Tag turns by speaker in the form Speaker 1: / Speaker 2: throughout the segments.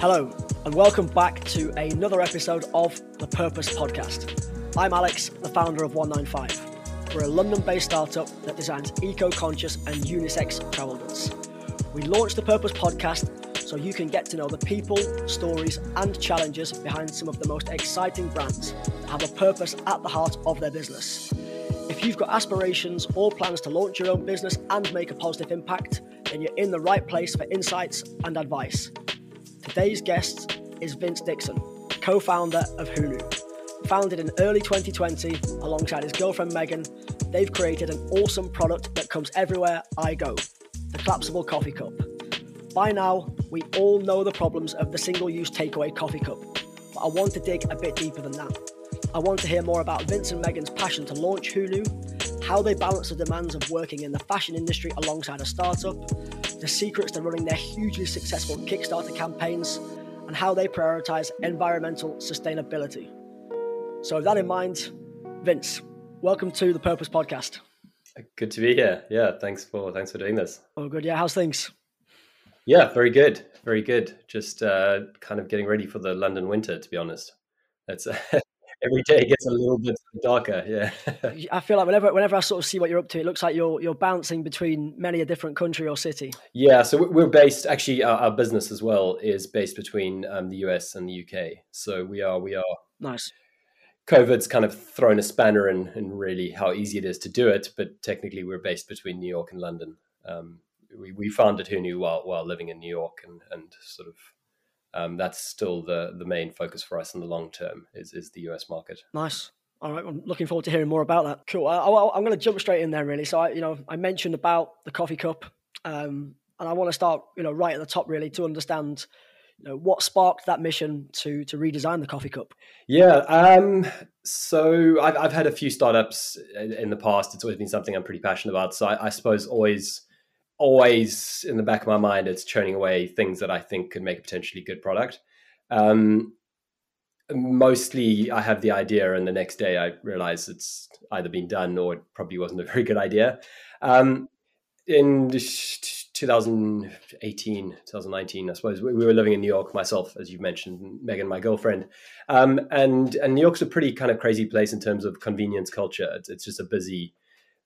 Speaker 1: Hello, and welcome back to another episode of the Purpose Podcast. I'm Alex, the founder of 195. We're a London based startup that designs eco conscious and unisex travel goods. We launched the Purpose Podcast so you can get to know the people, stories, and challenges behind some of the most exciting brands that have a purpose at the heart of their business. If you've got aspirations or plans to launch your own business and make a positive impact, then you're in the right place for insights and advice. Today's guest is Vince Dickson, co founder of Hunu. Founded in early 2020 alongside his girlfriend Megan, they've created an awesome product that comes everywhere I go the collapsible coffee cup. By now, we all know the problems of the single use takeaway coffee cup, but I want to dig a bit deeper than that. I want to hear more about Vince and Megan's passion to launch Hunu, how they balance the demands of working in the fashion industry alongside a startup, the secrets to running their hugely successful Kickstarter campaigns, and how they prioritize environmental sustainability. So, with that in mind, Vince, welcome to the Purpose Podcast.
Speaker 2: Good to be here. Yeah, thanks for thanks for doing this.
Speaker 1: Oh, good. Yeah, how's things?
Speaker 2: Yeah, very good, very good. Just uh, kind of getting ready for the London winter. To be honest, it's every day gets a little bit darker. Yeah.
Speaker 1: I feel like whenever whenever I sort of see what you're up to, it looks like you're you're bouncing between many a different country or city.
Speaker 2: Yeah. So we're based actually our, our business as well is based between um, the US and the UK. So we are we are
Speaker 1: nice.
Speaker 2: COVID's kind of thrown a spanner in, in really how easy it is to do it, but technically we're based between New York and London. Um, we, we founded Hunu while while living in New York and and sort of um, that's still the the main focus for us in the long term is is the US market.
Speaker 1: Nice. All right, I'm looking forward to hearing more about that. Cool. I, am going to jump straight in there, really. So, I, you know, I mentioned about the coffee cup, um, and I want to start, you know, right at the top, really, to understand, you know, what sparked that mission to to redesign the coffee cup.
Speaker 2: Yeah. Um, so I've I've had a few startups in the past. It's always been something I'm pretty passionate about. So I, I suppose always always in the back of my mind, it's churning away things that I think could make a potentially good product. Um, mostly, I have the idea, and the next day I realize it's either been done or it probably wasn't a very good idea. Um, in 2018, 2019, I suppose we, were living in New York. Myself, as you mentioned, Megan, my girlfriend, um, and and New York's a pretty kind of crazy place in terms of convenience culture. It's, it's just a busy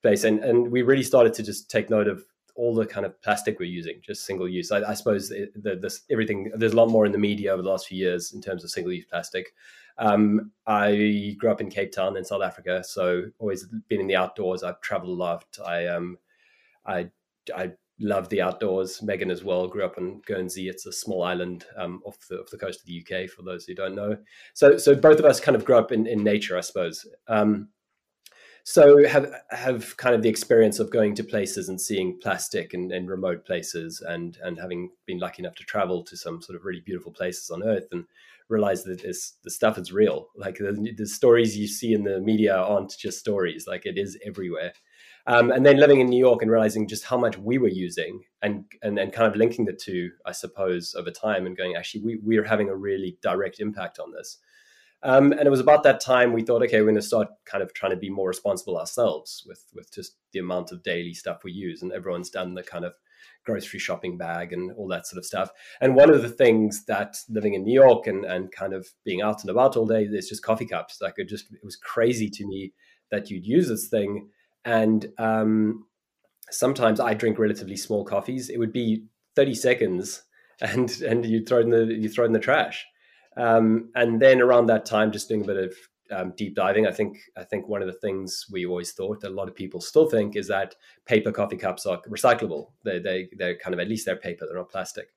Speaker 2: place, and and we really started to just take note of all the kind of plastic we're using, just single use. I, I suppose the, the, this, everything there's a lot more in the media over the last few years in terms of single use plastic. Um, I grew up in Cape Town in South Africa, so always been in the outdoors. I've traveled a lot. I um, I I love the outdoors. Megan as well grew up in Guernsey. It's a small island um, off the off the coast of the UK. For those who don't know, so so both of us kind of grew up in, in nature, I suppose. Um, so have have kind of the experience of going to places and seeing plastic in, in remote places and and having been lucky enough to travel to some sort of really beautiful places on earth and realize that this the stuff is real. Like the, the stories you see in the media aren't just stories. Like it is everywhere. Um, and then living in New York and realizing just how much we were using and, and and kind of linking the two, I suppose, over time and going, actually, we, we're having a really direct impact on this. Um, and it was about that time we thought, okay, we're going to start kind of trying to be more responsible ourselves with with just the amount of daily stuff we use. And everyone's done the kind of grocery shopping bag and all that sort of stuff. And one of the things that living in New York and and kind of being out and about all day is just coffee cups. Like it just it was crazy to me that you'd use this thing. And um, sometimes I drink relatively small coffees. It would be thirty seconds, and and you throw in the you throw in the trash. Um, and then around that time, just doing a bit of um, deep diving, I think I think one of the things we always thought that a lot of people still think is that paper coffee cups are recyclable. They they they're kind of at least they're paper, they're not plastic.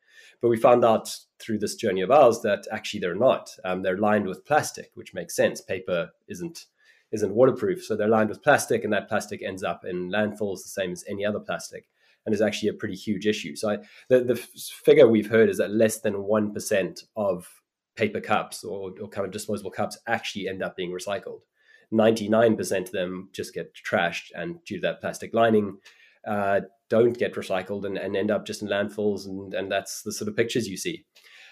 Speaker 2: But we found out through this journey of ours that actually they're not. Um, they're lined with plastic, which makes sense. Paper isn't isn't waterproof, so they're lined with plastic, and that plastic ends up in landfills the same as any other plastic and is actually a pretty huge issue. So I, the the figure we've heard is that less than one percent of paper cups or, or kind of disposable cups actually end up being recycled. 99% of them just get trashed and due to that plastic lining uh, don't get recycled and, and, end up just in landfills and, and that's the sort of pictures you see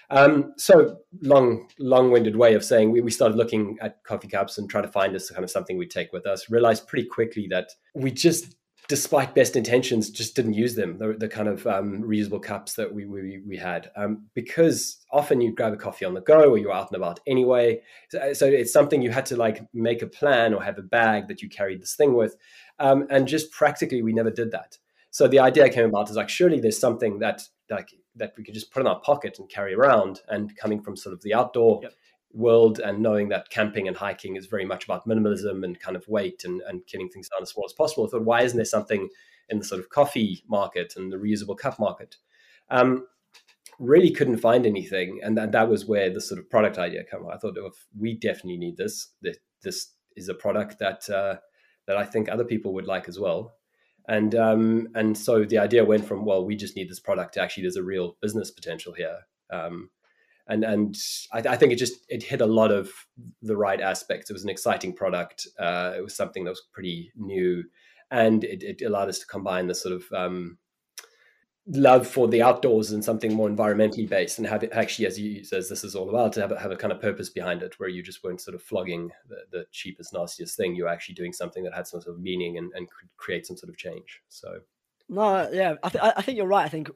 Speaker 2: um, so long long-winded way of saying we, we started looking at coffee cups and try to find this kind of something we take with us realized pretty quickly that we just despite best intentions, just didn't use them. The, the kind of um, reusable cups that we we, we had, um, because often you'd grab a coffee on the go or you're out and about anyway. So, so, it's something you had to like make a plan or have a bag that you carried this thing with, um, and just practically we never did that. So the idea came about is like surely there's something that like that we could just put in our pocket and carry around, and coming from sort of the outdoor. Yep world and knowing that camping and hiking is very much about minimalism and kind of weight and, and getting things down as small as possible. I thought, why isn't there something in the sort of coffee market and the reusable cup market? Um, really couldn't find anything. And that, that was where the sort of product idea came. I thought, oh, we definitely need this. This is a product that uh, that I think other people would like as well. And um, and so the idea went from well, we just need this product actually there's a real business potential here. Um, and and I, I, think it just it hit a lot of the right aspects. It was an exciting product. Uh, it was something that was pretty new, and it, it allowed us to combine the sort of um, love for the outdoors and something more environmentally based, and have it actually, as you as this is all about, to have a, have a kind of purpose behind it, where you just weren't sort of flogging the, the cheapest, nastiest thing. You were actually doing something that had some sort of meaning and, and could create some sort of change. So.
Speaker 1: No, yeah, I, th- I think you're right. I think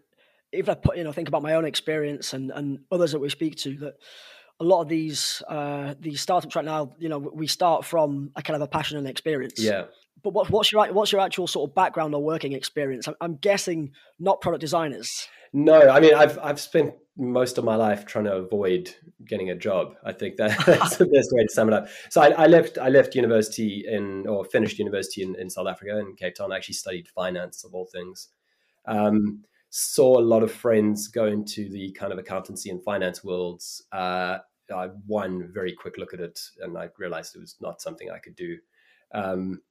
Speaker 1: if I put, you know, think about my own experience and, and others that we speak to, that a lot of these uh, these startups right now, you know, we start from a kind of a passion and experience.
Speaker 2: Yeah.
Speaker 1: But what, what's your what's your actual sort of background or working experience? I'm, I'm guessing not product designers.
Speaker 2: No, I mean I've I've spent most of my life trying to avoid getting a job. I think that, that's the best way to sum it up. So I, I, left I left university in or finished university in, in South Africa in Cape Town. I actually studied finance of all things. Um, saw a lot of friends go into the kind of accountancy and finance worlds. Uh, I one very quick look at it, and I realized it was not something I could do. Um,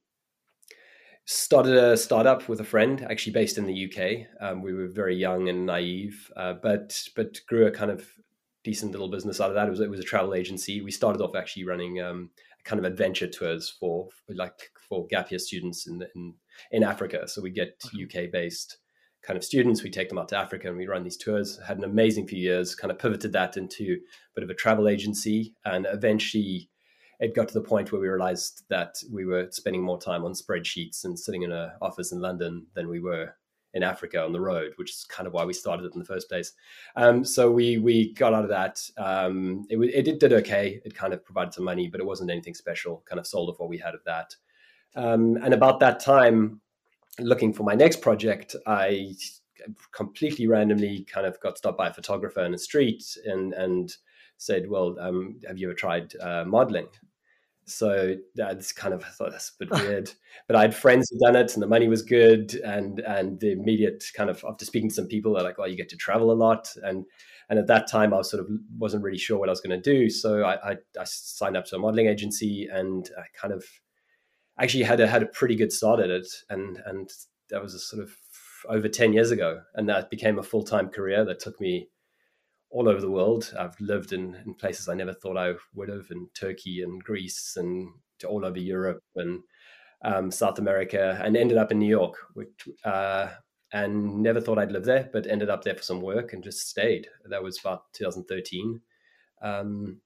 Speaker 2: started a startup with a friend, actually based in the UK. Um, we were very young and naive, uh, but but grew a kind of decent little business out of that. It was it was a travel agency. We started off actually running um, kind of adventure tours for like for gap year students in in in Africa. So we get UK based kind of students. We take them out to Africa and we run these tours. Had an amazing few years, kind of pivoted that into a bit of a travel agency. And eventually it got to the point where we realized that we were spending more time on spreadsheets and sitting in an office in London than we were in Africa on the road, which is kind of why we started it in the first place. Um, so we we got out of that. Um, it, it, it, did okay. It kind of provided some money, but it wasn't anything special. Kind of sold off what we had of that. Um, and about that time, looking for my next project, I completely randomly kind of got stopped by a photographer in the street and and said, "Well, um, have you ever tried uh, modeling?" So that's kind of I thought that's a bit weird, but I had friends who done it, and the money was good, and and the immediate kind of after speaking to some people, they're like, "Well, you get to travel a lot," and and at that time, I was sort of wasn't really sure what I was going to do, so I, I, I signed up to a modeling agency, and I kind of actually had a had a pretty good start at it, and and that was a sort of over ten years ago, and that became a full time career that took me all over the world. I've lived in, in places I never thought I would have, in Turkey and Greece and all over Europe and um, South America, and ended up in New York, which uh, and never thought I'd live there, but ended up there for some work and just stayed. That was about 2013. Um,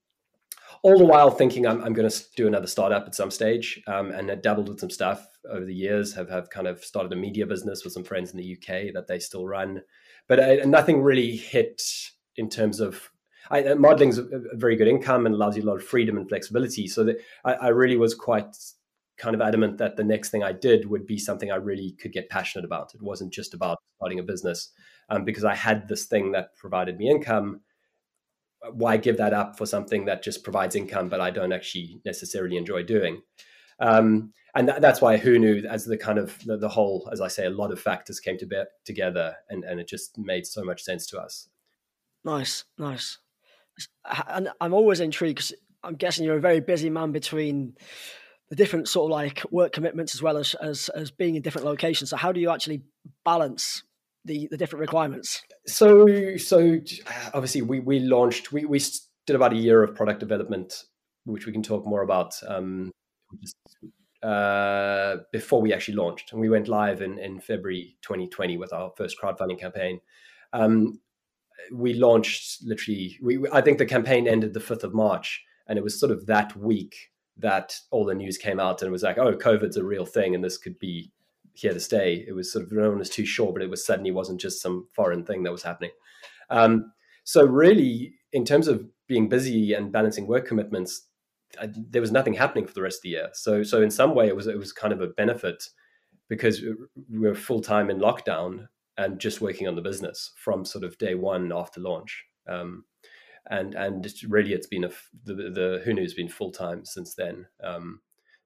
Speaker 2: all the while thinking I'm, I'm going to do another startup at some stage um, and I dabbled with some stuff over the years have, have kind of started a media business with some friends in the UK that they still run but I, uh, nothing really hit in terms of I, uh, modeling's a, a very good income and allows you a lot of freedom and flexibility so that I, I really was quite kind of adamant that the next thing I did would be something I really could get passionate about. It wasn't just about starting a business um, because I had this thing that provided me income why give that up for something that just provides income, but I don't actually necessarily enjoy doing? Um, and th- that's why Hunu as the kind of the, the, whole, as I say, a lot of factors came to be- together, and, and it just made so much sense to us.
Speaker 1: Nice, nice. And I'm always intrigued because I'm guessing you're a very busy man between the different sort of like work commitments as well as, as as being in different locations. So how do you actually balance the the different requirements?
Speaker 2: So so obviously we we launched we we did about a year of product development, which we can talk more about. Um, uh, before we actually launched, and we went live in in February 2020 with our first crowdfunding campaign. Um, we launched literally. We, I think the campaign ended the 5th of March, and it was sort of that week that all the news came out and it was like, oh, COVID's a real thing, and this could be here to stay. It was sort of known as Too Short, but it was suddenly wasn't just some foreign thing that was happening. Um, so really, in terms of being busy and balancing work commitments, I, there was nothing happening for the rest of the year. So so in some way, it was it was kind of a benefit because we were full time in lockdown and just working on the business from sort of day one after launch. Um, and and really, it's been a the the Hunu been full time since then. Um,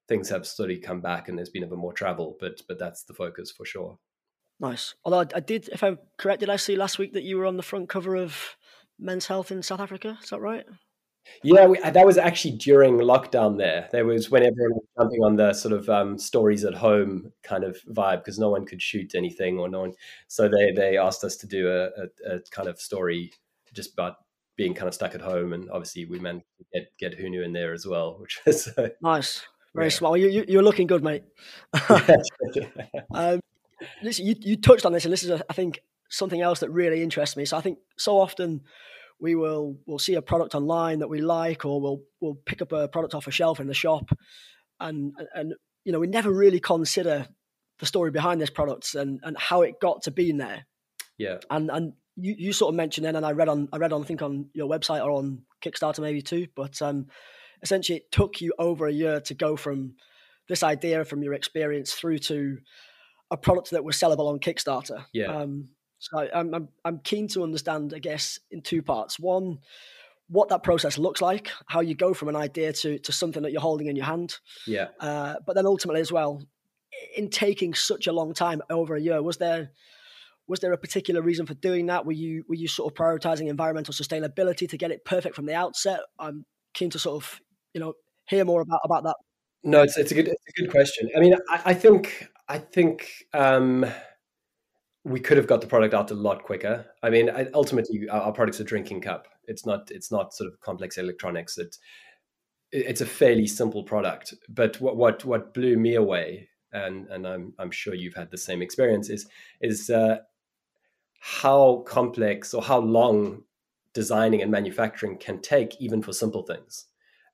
Speaker 2: things have slowly come back, and there's been a bit more travel, but but that's the focus for sure.
Speaker 1: Nice. Although I did, if I'm correct, did I see last week that you were on the front cover of Men's Health in South Africa? Is that right?
Speaker 2: Yeah, we, that was actually during lockdown. There, there was when everyone was jumping on the sort of um, stories at home kind of vibe because no one could shoot anything or no one. So they they asked us to do a, a, a, kind of story just about being kind of stuck at home, and obviously we managed to get get Hunu in there as well, which was uh,
Speaker 1: nice, very yeah. small. You, you are looking good, mate. um, listen, you you touched on this, and this is a, I think something else that really interests me. So I think so often we will we'll see a product online that we like, or we'll we'll pick up a product off a shelf in the shop, and and you know we never really consider the story behind this product and and how it got to being there.
Speaker 2: Yeah,
Speaker 1: and and you, you sort of mentioned then, and I read on I read on I think on your website or on Kickstarter maybe too, but um, essentially it took you over a year to go from this idea from your experience through to a product that was sellable on Kickstarter.
Speaker 2: Yeah.
Speaker 1: Um, so I, am I'm, I'm keen to understand, I guess, in two parts. One, what that process looks like, how you go from an idea to to something that you're holding in your hand.
Speaker 2: Yeah.
Speaker 1: Uh, but then ultimately as well, in taking such a long time, over a year, was there was there a particular reason for doing that? Were you were you sort of prioritizing environmental sustainability to get it perfect from the outset? I'm keen to sort of you know hear more about about that.
Speaker 2: No, it's it's a good it's a good question. I mean, I, I think I think. Um, we could have got the product out a lot quicker. I mean, ultimately, our, product's a drinking cup. It's not. It's not sort of complex electronics. It's it's a fairly simple product. But what what what blew me away, and and I'm I'm sure you've had the same experience, is is uh, how complex or how long designing and manufacturing can take, even for simple things.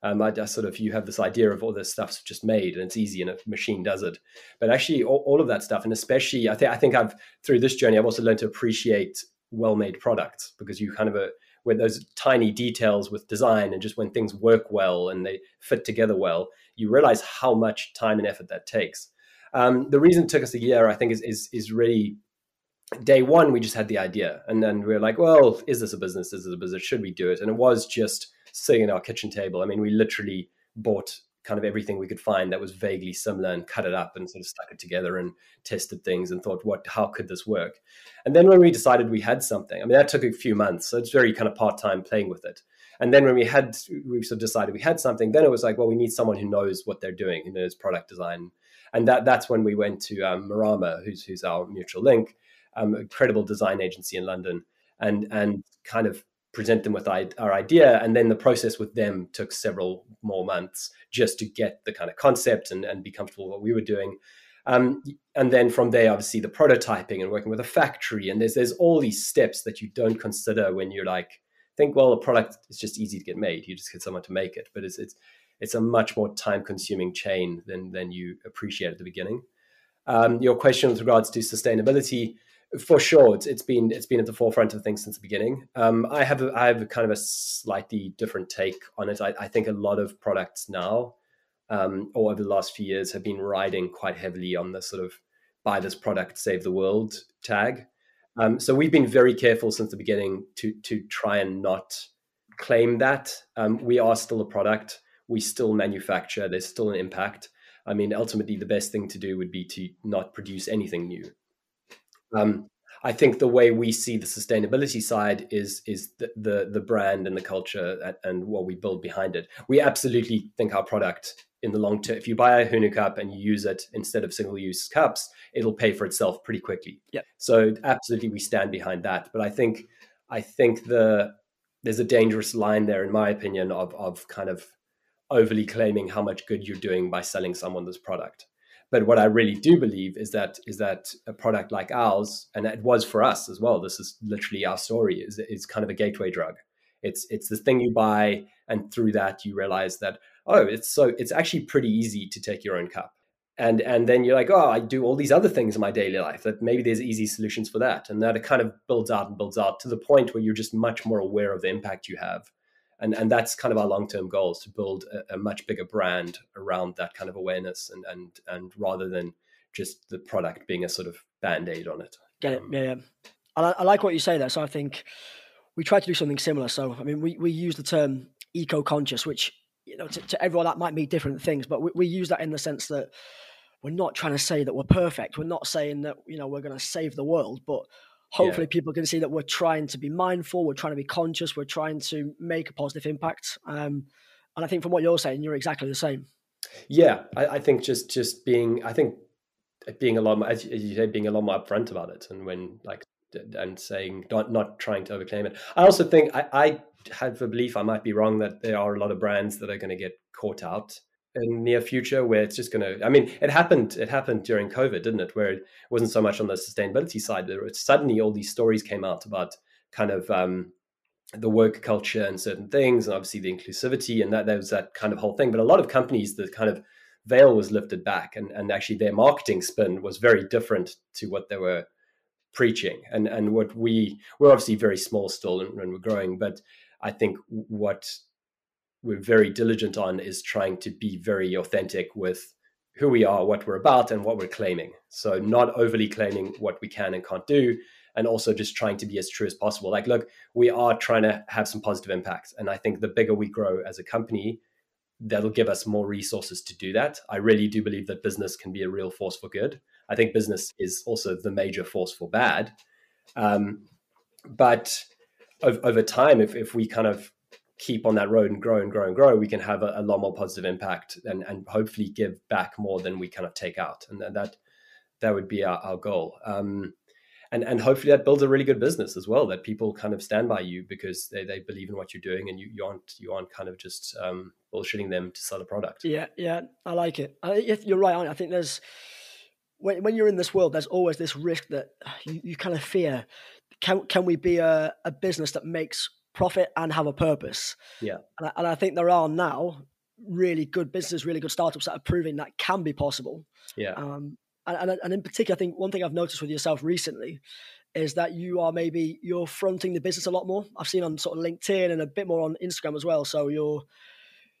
Speaker 2: Um, I, I, sort of you have this idea of all this stuff's just made and it's easy and a machine does it, but actually all, all of that stuff and especially I think I think I've through this journey I've also learned to appreciate well-made products because you kind of a with those tiny details with design and just when things work well and they fit together well, you realize how much time and effort that takes. Um, the reason it took us a year, I think, is is, is really day one. We just had the idea, and then we are like, "Well, is this a business? Is this a business? Should we do it?" And it was just sitting at our kitchen table. I mean, we literally bought kind of everything we could find that was vaguely similar and cut it up and sort of stuck it together and tested things and thought, what, how could this work? And then when we decided we had something, I mean, that took a few months. So it's very kind of part time playing with it. And then when we had, we sort of decided we had something, then it was like, well, we need someone who knows what they're doing, who knows product design. And that, that's when we went to um, Morrama, who's, who's our mutual link, um, a credible design agency in London, and, and kind of present them with our idea and then the process with them took several more months just to get the kind of concept and, and be comfortable with what we were doing. Um, and then from there obviously the prototyping and working with a factory and there's there's all these steps that you don't consider when you're like think well a product is just easy to get made. You just get someone to make it. But it's it's it's a much more time consuming chain than than you appreciate at the beginning. Um, your question with regards to sustainability for sure, it's, it's been it's been at the forefront of things since the beginning. Um, I have a, I have kind of a slightly different take on it. I, I think a lot of products now, um, or over the last few years, have been riding quite heavily on the sort of "buy this product, save the world" tag. Um, so we've been very careful since the beginning to to try and not claim that. Um, we are still a product. We still manufacture. There's still an impact. I mean, ultimately, the best thing to do would be to not produce anything new. Um, I think the way we see the sustainability side is is the the, the brand and the culture and, and, what we build behind it. We absolutely think our product in the long term. If you buy a Hunu cup and you use it instead of single use cups, it'll pay for itself pretty quickly.
Speaker 1: Yeah.
Speaker 2: So absolutely, we stand behind that. But I think I think the there's a dangerous line there, in my opinion, of of kind of overly claiming how much good you're doing by selling someone this product. But what I really do believe is that is that a product like ours, and it was for us as well. This is literally our story. is is kind of a gateway drug. It's it's the thing you buy, and through that you realize that oh, it's so it's actually pretty easy to take your own cup. and and then you're like oh i do all these other things in my daily life that maybe there's easy solutions for that and that it kind of builds out and builds out to the point where you're just much more aware of the impact you have and and that's kind of our long-term goal is to build a, a much bigger brand around that kind of awareness and and and rather than just the product being a sort of band-aid on it
Speaker 1: get it um, yeah, yeah. I, I like what you say there so i think we try to do something similar so i mean we, we use the term eco-conscious which you know to, to everyone that might mean different things but we, we use that in the sense that we're not trying to say that we're perfect. We're not saying that you know we're going to save the world, but hopefully yeah. people can see that we're trying to be mindful, we're trying to be conscious, we're trying to make a positive impact. Um, and I think from what you're saying, you're exactly the same.
Speaker 2: Yeah, I, I think just just being, I think being a lot more, as you say, being a lot more upfront about it, and when like and saying not not trying to overclaim it. I also think I, I have a belief I might be wrong that there are a lot of brands that are going to get caught out in near future where it's just going to i mean it happened it happened during covid didn't it? Where it wasn't so much on the sustainability side but suddenly all these stories came out about kind of um, the work culture and certain things and obviously the inclusivity and that there was that kind of whole thing. But a lot of companies the kind of veil was lifted back and, and actually their marketing spin was very different to what they were preaching. And and what we we're obviously very small still and, and we're growing but i think what we're very diligent on is trying to be very authentic with who we are, what we're about, and what we're claiming. So not overly claiming what we can and can't do, and also just trying to be as true as possible. Like, look, we are trying to have some positive impact, and I think the bigger we grow as a company, that'll give us more resources to do that. I really do believe that business can be a real force for good. I think business is also the major force for bad. Um, but over, over time, if, if we kind of keep on that road and grow and grow and grow, we can have a, a, lot more positive impact and, and hopefully give back more than we kind of take out. And that that would be our, our goal. Um, and and hopefully that builds a really good business as well. That people kind of stand by you because they, they believe in what you're doing and you, you aren't you aren't kind of just um, bullshitting them to sell a product.
Speaker 1: Yeah, yeah, I like it. I, you're right. I think there's when when you're in this world, there's always this risk that you, you kind of fear. Can can we be a, a business that makes profit and have a purpose.
Speaker 2: Yeah.
Speaker 1: And I, and I, think there are now really good businesses, really good startups that are proving that can be possible.
Speaker 2: Yeah.
Speaker 1: Um, and, and, and in particular, I think one thing I've noticed with yourself recently is that you are maybe you're fronting the business a lot more. I've seen on sort of LinkedIn and a bit more on Instagram as well. So you're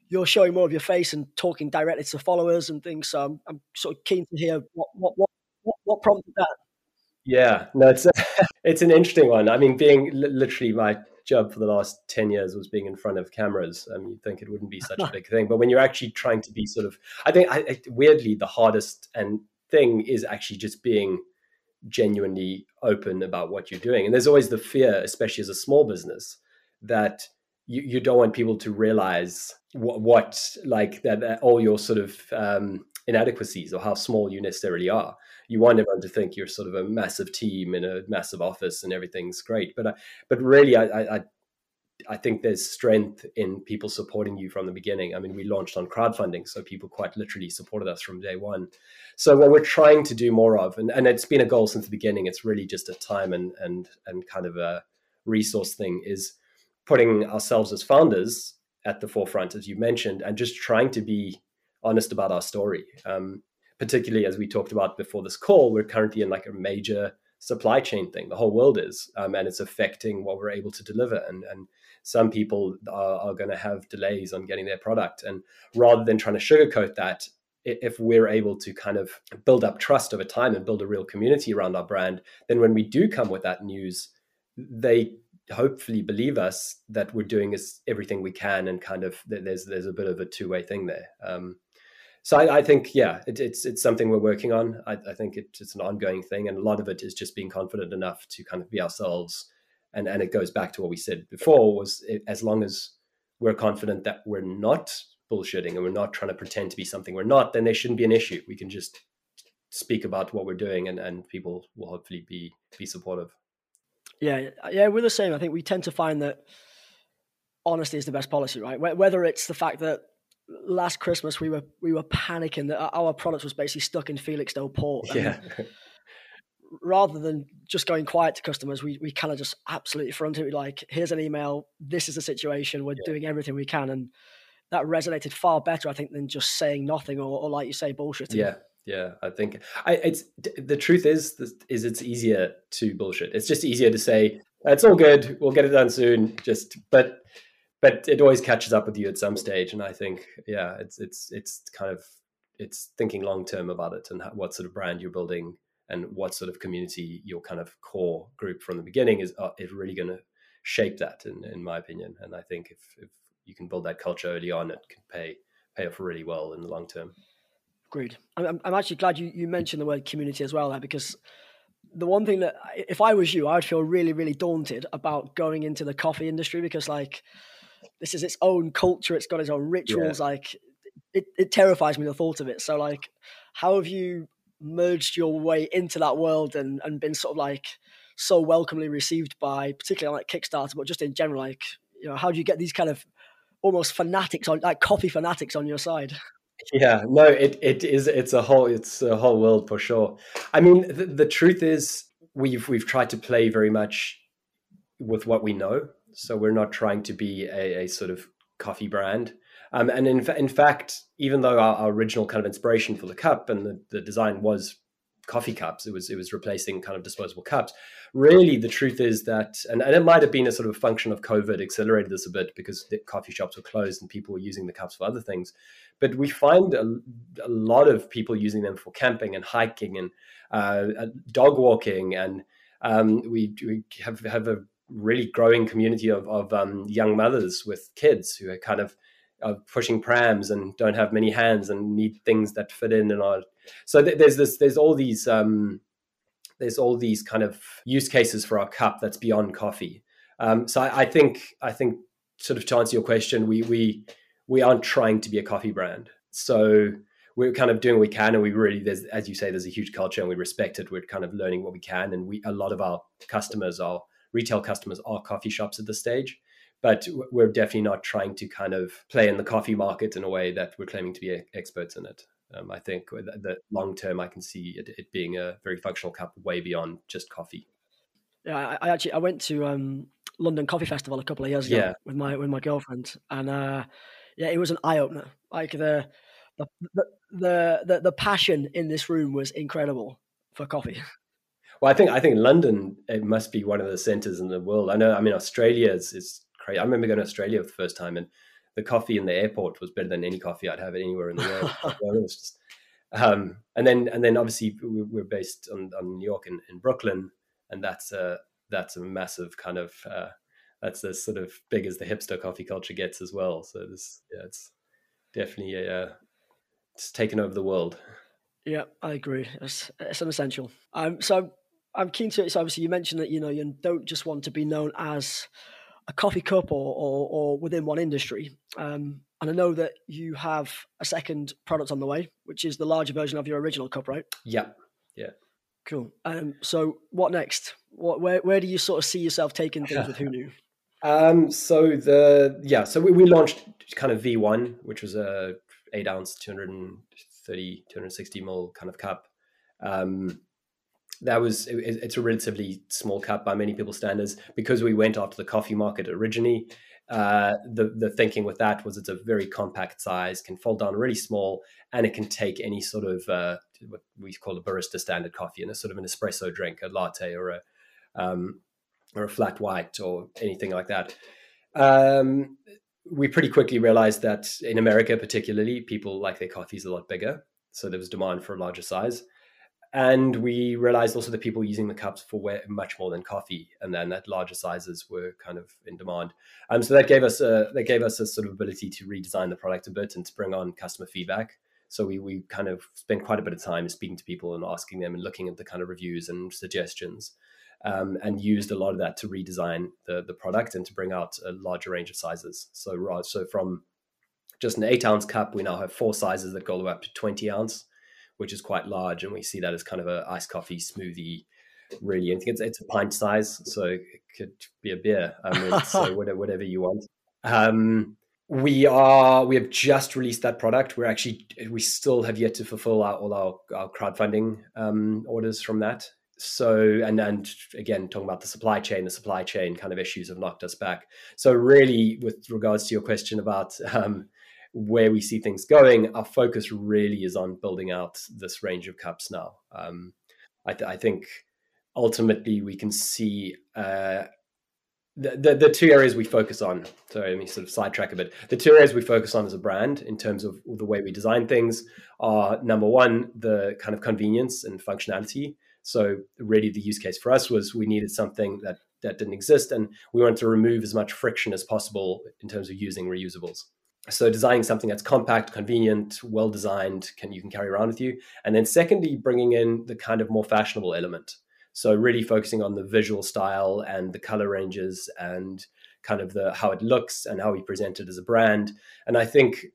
Speaker 1: you're showing more of your face and talking directly to followers and things. So I'm, I'm sort of keen to hear what what what what, what prompted that.
Speaker 2: Yeah, no, it's it's an interesting one. I mean, being literally my job for the last 10 years was being in front of cameras. I mean, you'd think it wouldn't be such a big thing. But when you're actually trying to be sort of, I think I, I, weirdly, the hardest and thing is actually just being genuinely open about what you're doing. And there's always the fear, especially as a small business, that you, you don't want people to realize what, what like that, that all your sort of um, inadequacies or how small you necessarily are you want everyone to think you're sort of a massive team in a massive office and everything's great. But uh, but really, I, I I think there's strength in people supporting you from the beginning. I mean, we launched on crowdfunding, so people quite literally supported us from day one. So what we're trying to do more of, and, and it's been a goal since the beginning, it's really just a time and and and kind of a resource thing, is putting ourselves as founders at the forefront, as you mentioned, and just trying to be honest about our story. Um, particularly as we talked about before this call, we're currently in like a major supply chain thing. The whole world is, um, and it's affecting what we're able to deliver. And and some people are, are going to have delays on getting their product. And rather than trying to sugarcoat that, if we're able to kind of build up trust over time and build a real community around our brand, then when we do come with that news, they hopefully believe us that we're doing is everything we can and kind of there's there's a bit of a two-way thing there um, so I, I think yeah, it, it's it's something we're working on. I, I think it, it's an ongoing thing, and a lot of it is just being confident enough to kind of be ourselves. And and it goes back to what we said before: was it, as long as we're confident that we're not bullshitting and we're not trying to pretend to be something we're not, then there shouldn't be an issue. We can just speak about what we're doing, and and people will hopefully be be supportive.
Speaker 1: Yeah, yeah, we're the same. I think we tend to find that honesty is the best policy, right? Whether it's the fact that last Christmas we were we were panicking that our product was basically stuck in Felixstowe port.
Speaker 2: Yeah.
Speaker 1: rather than just going quiet to customers, we, we kind of just absolutely fronted it like, here's an email, this is the situation, we're yeah. doing everything we can. And that resonated far better, I think, than just saying nothing or, or like you say, bullshit.
Speaker 2: Yeah. yeah. I think I, it's the truth is is it's easier to bullshit. It's just easier to say it's all good. We'll get it done soon. Just but but it always catches up with you at some stage. And I think yeah, it's it's it's kind of it's thinking long term about it and what sort of brand you're building and what sort of community your kind of core group from the beginning is uh, is really going to shape that in, in my opinion and i think if, if you can build that culture early on it can pay pay off really well in the long term
Speaker 1: agreed i'm, I'm actually glad you, you mentioned the word community as well there because the one thing that if i was you i would feel really really daunted about going into the coffee industry because like this is its own culture it's got its own rituals yeah. like it, it terrifies me the thought of it so like how have you merged your way into that world and and been sort of like so welcomely received by particularly like Kickstarter, but just in general, like you know, how do you get these kind of almost fanatics on like coffee fanatics on your side?
Speaker 2: Yeah, no, it it is it's a whole it's a whole world for sure. I mean, the, the truth is we've we've tried to play very much with what we know, so we're not trying to be a, a sort of coffee brand. Um, and in, in fact, even though our, our, original kind of inspiration for the cup and the, the design was coffee cups, it was it was replacing kind of disposable cups. Really, the truth is that, and, and it might have been a sort of function of COVID accelerated this a bit because the coffee shops were closed and people were using the cups for other things. But we find a, a lot of people using them for camping and hiking and uh, dog walking, and um, we, we have have a really growing community of, of um, young mothers with kids who are kind of pushing prams and don't have many hands and need things that fit in and are so th- there's this there's all these um, there's all these kind of use cases for our cup that's beyond coffee. Um, so I, I, think i think sort of to answer your question we we we aren't trying to be a coffee brand. So we're kind of doing what we can and we really there's as you say there's a huge culture and we respect it. We're kind of learning what we can and we a lot of our customers are retail customers are coffee shops at this stage but we're definitely not trying to kind of play in the coffee market in a way that we're claiming to be experts in it. Um, I think that long term, I can see it, it, being a very functional cup way beyond just coffee.
Speaker 1: Yeah, I, I actually I went to um, London Coffee Festival a couple of years ago yeah. with my with my girlfriend, and uh, yeah, it was an eye opener. Like the the, the the the passion in this room was incredible for coffee.
Speaker 2: Well, I think I think London it must be one of the centers in the world. I know. I mean, Australia is, is crazy. I remember going to Australia for the first time, and the coffee in the airport was better than any coffee I'd have anywhere in the world. just, um, and then and then obviously we're based on, on New York and in Brooklyn, and that's a that's a massive kind of uh, that's as sort of big as the hipster coffee culture gets as well. So this yeah, it's definitely a uh, it's taken over the world.
Speaker 1: Yeah, I agree. It's, it's an essential. Um, so I'm keen to. So obviously, you mentioned that you know you don't just want to be known as a coffee cup or, or, or within one industry. Um, and I know that you have a second product on the way, which is the larger version of your original cup, right?
Speaker 2: Yeah. Yeah.
Speaker 1: Cool. Um, so what next? What, where, where do you sort of see yourself taking things with Hunu?
Speaker 2: Um, so the, yeah, so we, we launched kind of V1, which was a eight ounce, 230, 260 mil kind of cup. Um, that was it, it's a relatively small cup by many people's standards because we went after the coffee market originally. Uh, the the thinking with that was it's a very compact size, can fold down really small, and it can take any sort of uh, what we call a barista standard coffee in a sort of an espresso drink, a latte or a um, or a flat white or anything like that. Um, we pretty quickly realized that in America, particularly, people like their coffees a lot bigger, so there was demand for a larger size and we realized also that people were using the cups for way, much more than coffee, and then that larger sizes were kind of in demand. Um, so that gave us a that gave us a sort of ability to redesign the product a bit and to bring on customer feedback. So we we kind of spent quite a bit of time speaking to people and asking them and looking at the kind of reviews and suggestions, um, and used a lot of that to redesign the the product and to bring out a larger range of sizes. So so from just an eight ounce cup, we now have four sizes that go up to twenty ounce which is quite large, and we see that as kind of a iced coffee smoothie. Really, I think it's it's a pint size, so it could be a beer. I mean, so whatever, whatever you want. Um, we are we have just released that product. We're actually we still have yet to fulfill our, all our, our crowdfunding um, orders from that. So and and again talking about the supply chain, the supply chain kind of issues have knocked us back. So really, with regards to your question about um, where we see things going, our focus really is on building out this range of cups now. Um, I, th- I, think ultimately we can see uh, the, the, the two areas we focus on. Sorry, let me sort of sidetrack a bit. The two areas we focus on as a brand in terms of the way we design things are number one, the kind of convenience and functionality. So really, the use case for us was we needed something that that didn't exist, and we wanted to remove as much friction as possible in terms of using reusables so designing something that's compact convenient well designed can you can carry around with you. And then secondly bringing in the kind of more fashionable element. So really focusing on the visual style and the color ranges and kind of the how it looks and how we present it as a brand. And i think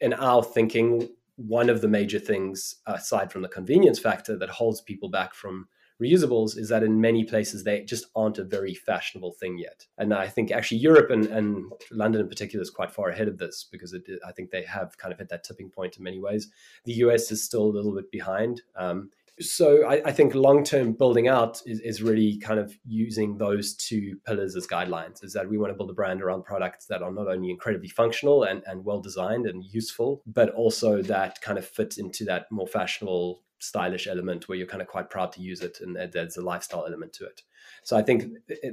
Speaker 2: in our thinking one of the major things aside from the convenience factor that holds people back from reusables is that in many places they just aren't a very fashionable thing yet. And I think actually Europe and, and London in particular is quite far ahead of this because it, I think they have kind of hit that tipping point in many ways. The US is still a little bit behind. Um, so I, I think long term building out is, is really kind of using those two pillars as guidelines is that we want to build a brand around products that are not only incredibly functional and, and well designed and useful, but also that kind of fit into that more fashionable stylish element where you're kind of quite proud to use it and there's a lifestyle element to it. So i think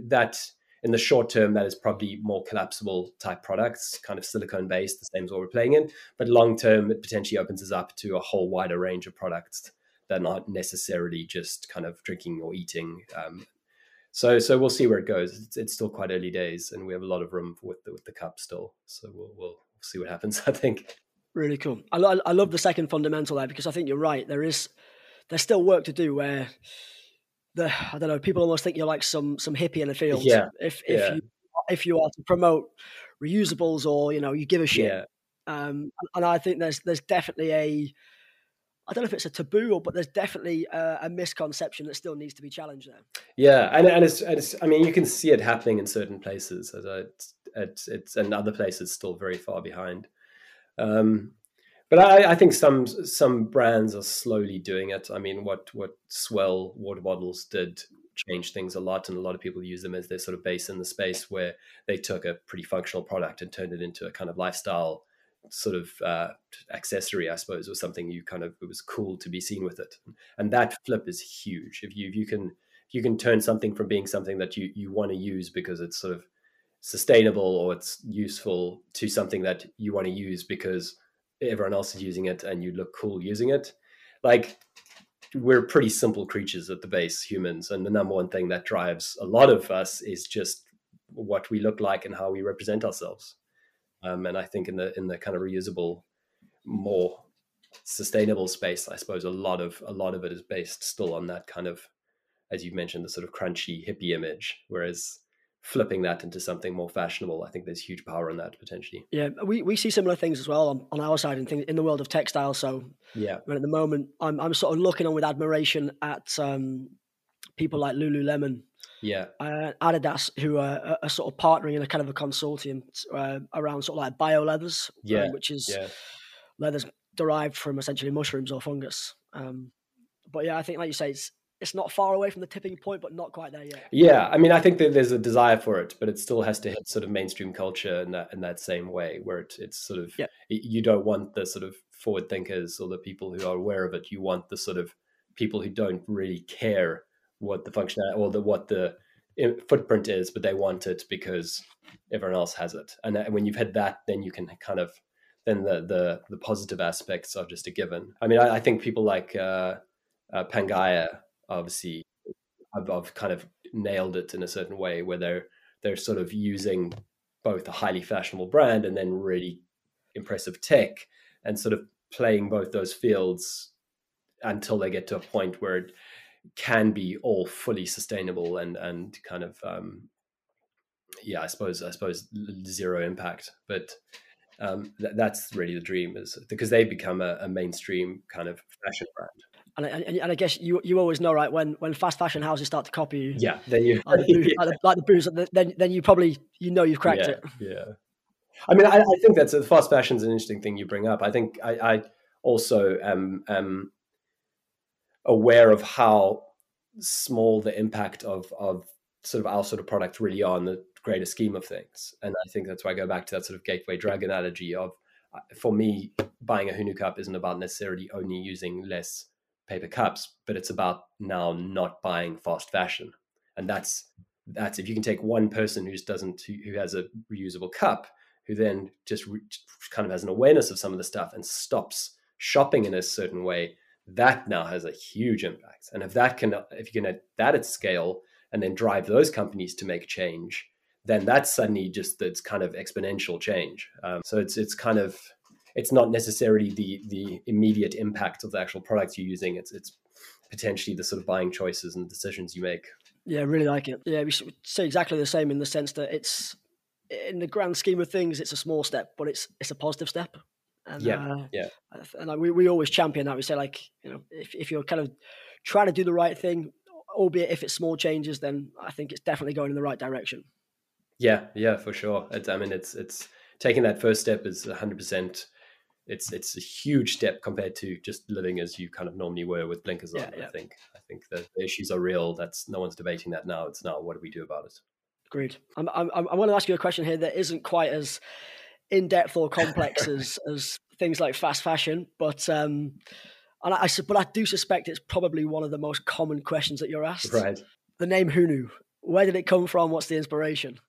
Speaker 2: that in the short term that is probably more collapsible type products kind of silicone based the same as what we're playing in. But long term it potentially opens us up to a whole wider range of products that are not necessarily just kind of drinking or eating um, so so we'll see where it goes. It's, it's, still quite early days and we have a lot of room with the, with the cup still. So we'll, we'll see what happens i think
Speaker 1: Really cool. I, lo- I love the second fundamental there because I think you're right. There is there's still work to do where the I don't know people almost think you're like some some hippie in the field.
Speaker 2: Yeah.
Speaker 1: If if yeah. you if you are to promote reusables or you know you give a shit.
Speaker 2: Yeah.
Speaker 1: Um, and I think there's there's definitely a I don't know if it's a taboo, but there's definitely a, a, misconception that still needs to be challenged there.
Speaker 2: Yeah, and, and it's, and, it's, I mean, you can see it happening in certain places. It's, it's, it's and other places still very far behind. Um, but I, I, think some some brands are slowly doing it. I mean, what what S'well water bottles did change things a lot, and a lot of people use them as their sort of base in the space where they took a pretty functional product and turned it into a kind of lifestyle sort of uh, accessory, I suppose, or something you kind of it was cool to be seen with it. And that flip is huge. If you if you can if you can turn something from being something that you you want to use because it's sort of sustainable or it's useful to something that you want to use because everyone else is using it and you look cool using it. Like we're pretty simple creatures at the base humans and the number one thing that drives a lot of us is just what we look like and how we represent ourselves. Um, and i think in the in the kind of reusable more sustainable space i suppose a lot of a lot of it is based still on that kind of as you mentioned the sort of crunchy hippie image whereas flipping that into something more fashionable. I think there's huge power in that potentially.
Speaker 1: Yeah, we, we see similar things as well on, on our side in, things, in the world of textile. So
Speaker 2: yeah,
Speaker 1: at the moment I'm, I'm sort of looking on with admiration at um, people like Lululemon,
Speaker 2: yeah,
Speaker 1: uh, Adidas, who are, are, sort of partnering in a kind of a consortium uh, around sort of like bio leathers,
Speaker 2: um, yeah,
Speaker 1: um, which is
Speaker 2: yeah.
Speaker 1: leathers derived from essentially mushrooms or fungus. Um, but yeah, I think like you say, it's it's not far away from the tipping point, but not quite there yet.
Speaker 2: Yeah, I mean, I think that there's a desire for it, but it still has to hit sort of mainstream culture in that in that same way, where it, it's sort of
Speaker 1: yeah.
Speaker 2: you don't want the sort of forward thinkers or the people who are aware of it. You want the sort of people who don't really care what the function or the what the footprint is, but they want it because everyone else has it. And when you've had that, then you can kind of then the the the positive aspects are just a given. I mean, I, I think people like uh, uh, Pangaia obviously I've, I've kind of nailed it in a certain way where they're they're sort of using both a highly fashionable brand and then really impressive tech and sort of playing both those fields until they get to a point where it can be all fully sustainable and and kind of um, yeah i suppose i suppose zero impact. But um, th- that's really the dream is because they become a, a mainstream kind of fashion brand
Speaker 1: and, and, and, I guess you you always know, right? When when fast fashion houses start to copy you,
Speaker 2: yeah, then you
Speaker 1: like the, booze, like the, like the booze, then then you probably you know you've cracked
Speaker 2: yeah,
Speaker 1: it.
Speaker 2: Yeah, I mean, I, I think that's a fast fashion is an interesting thing you bring up. I think I, I also am, am aware of how small the impact of of sort of our sort of product really are in the greater scheme of things, and I think that's why I go back to that sort of gateway drug analogy of uh, for me, buying a Hunu cup isn't about necessarily only using less paper cups, but it's about now not buying fast fashion, and that's that's if you can take one person who doesn't who has a reusable cup who then just re- kind of has an awareness of some of the stuff and stops shopping in a certain way that now has a huge impact. And if that can if you can add that at scale and then drive those companies to make change then that's suddenly just that's kind of exponential change. Um, so it's it's kind of it's not necessarily the the immediate impact of the actual products you're using it's it's potentially the sort of buying choices and decisions you make
Speaker 1: yeah, I really like it. Yeah, we say exactly the same in the sense that it's in the grand scheme of things, it's a small step, but it's it's a positive step.
Speaker 2: And, yeah, uh, yeah.
Speaker 1: And we, we always champion that. We say like, you know, if if you're kind of trying to do the right thing, albeit if it's small changes, then I think it's definitely going in the right direction.
Speaker 2: Yeah, yeah, for sure. It's, I mean, it's it's taking that first step is 100 percent it's it's a huge step compared to just living as you kind of normally were with blinkers on. Yeah. I think I think the, issues are real. That's no one's debating that now. It's now what do we do about it?
Speaker 1: Agreed. I'm, I'm, I want to ask you a question here that isn't quite as in depth or complex as as things like fast fashion, but um, and I, I but I do suspect it's probably one of the most common questions that you're asked.
Speaker 2: Right.
Speaker 1: The name Hunu. Where did it come from? What's the inspiration?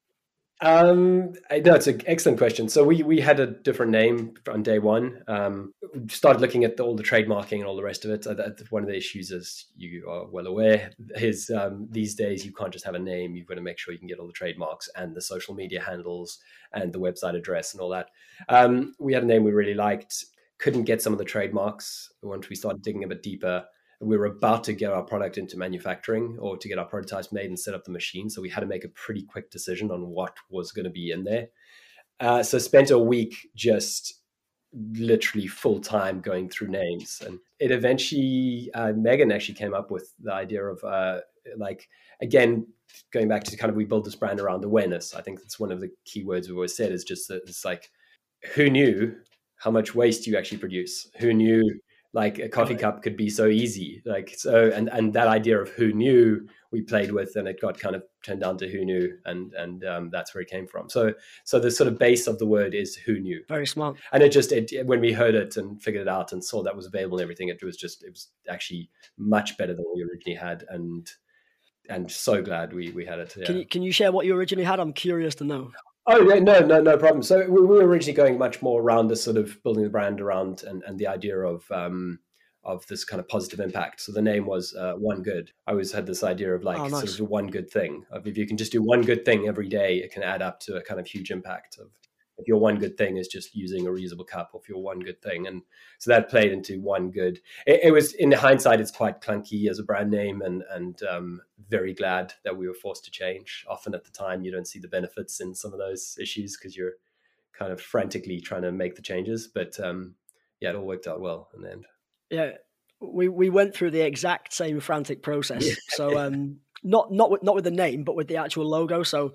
Speaker 2: Um, no, it's an excellent question. So we we had a different name on day one. Um, started looking at the, all the trademarking and all the rest of it. One of the issues, as you are well aware, is um, these days you can't just have a name. You've got to make sure you can get all the trademarks and the social media handles and the website address and all that. Um, we had a name we really liked. Couldn't get some of the trademarks once we started digging a bit deeper we were about to get our product into manufacturing or to get our prototypes made and set up the machine. So we had to make a pretty quick decision on what was going to be in there. Uh, so spent a week just literally full time going through names, and it eventually uh, Megan actually came up with the idea of uh, like again going back to kind of we build this brand around awareness. I think that's one of the key words we've always said is just that it's like who knew how much waste you actually produce? Who knew like a coffee cup could be so easy. Like so and and that idea of who knew we played with and it got kind of turned down to who knew and and um, that's where it came from. So so the sort of base of the word is who knew.
Speaker 1: Very smart.
Speaker 2: And it just it, when we heard it and figured it out and saw that was available and everything it was just it was actually much better than we originally had and and so glad we we had it
Speaker 1: yeah. can you can you share what you originally had? I'm curious to know
Speaker 2: Oh yeah, no, no, no problem. So we, we, were originally going much more around the sort of building the brand around and, and the idea of um, of this kind of positive impact. So the name was uh, One Good. I always had this idea of like oh, nice. sort of one good thing. Of if you can just do one good thing every day, it can add up to a kind of huge impact. Of if your one good thing is just using a reusable cup, or if your one good thing, and so that played into One Good. It, it was in hindsight, it's quite clunky as a brand name, and and um, very glad that we were forced to change. Often at the time, you don't see the benefits in some of those issues because you're kind of frantically trying to make the changes. But um, yeah, it all worked out well in the end.
Speaker 1: Yeah, we we went through the exact same frantic process. Yeah. So um, not not with, not with the name, but with the actual logo. So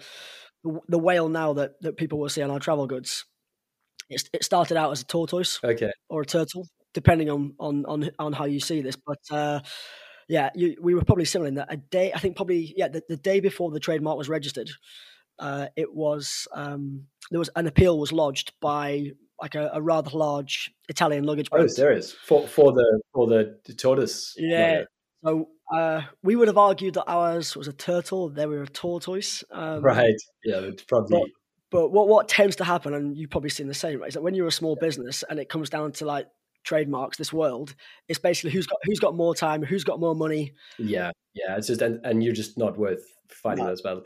Speaker 1: the, the whale now that that people will see on our travel goods, it, it started out as a tortoise,
Speaker 2: okay,
Speaker 1: or a turtle, depending on on on on how you see this. But uh, yeah, you, we were probably similar in that a day. I think probably yeah, the, the day before the trademark was registered, uh, it was um, there was an appeal was lodged by like a, a rather large Italian luggage.
Speaker 2: Oh, serious for for the for the tortoise.
Speaker 1: Yeah. So uh, we would have argued that ours was a turtle, they were a tortoise.
Speaker 2: Um, right. Yeah, probably.
Speaker 1: But, but, what what tends to happen, and you've probably seen the same, right? Is that when you're a small business and it comes down to like trademarks, this world, it's basically who's got who's got more time, who's got more money.
Speaker 2: Yeah, yeah. It's just and, and you're just not worth fighting those battles.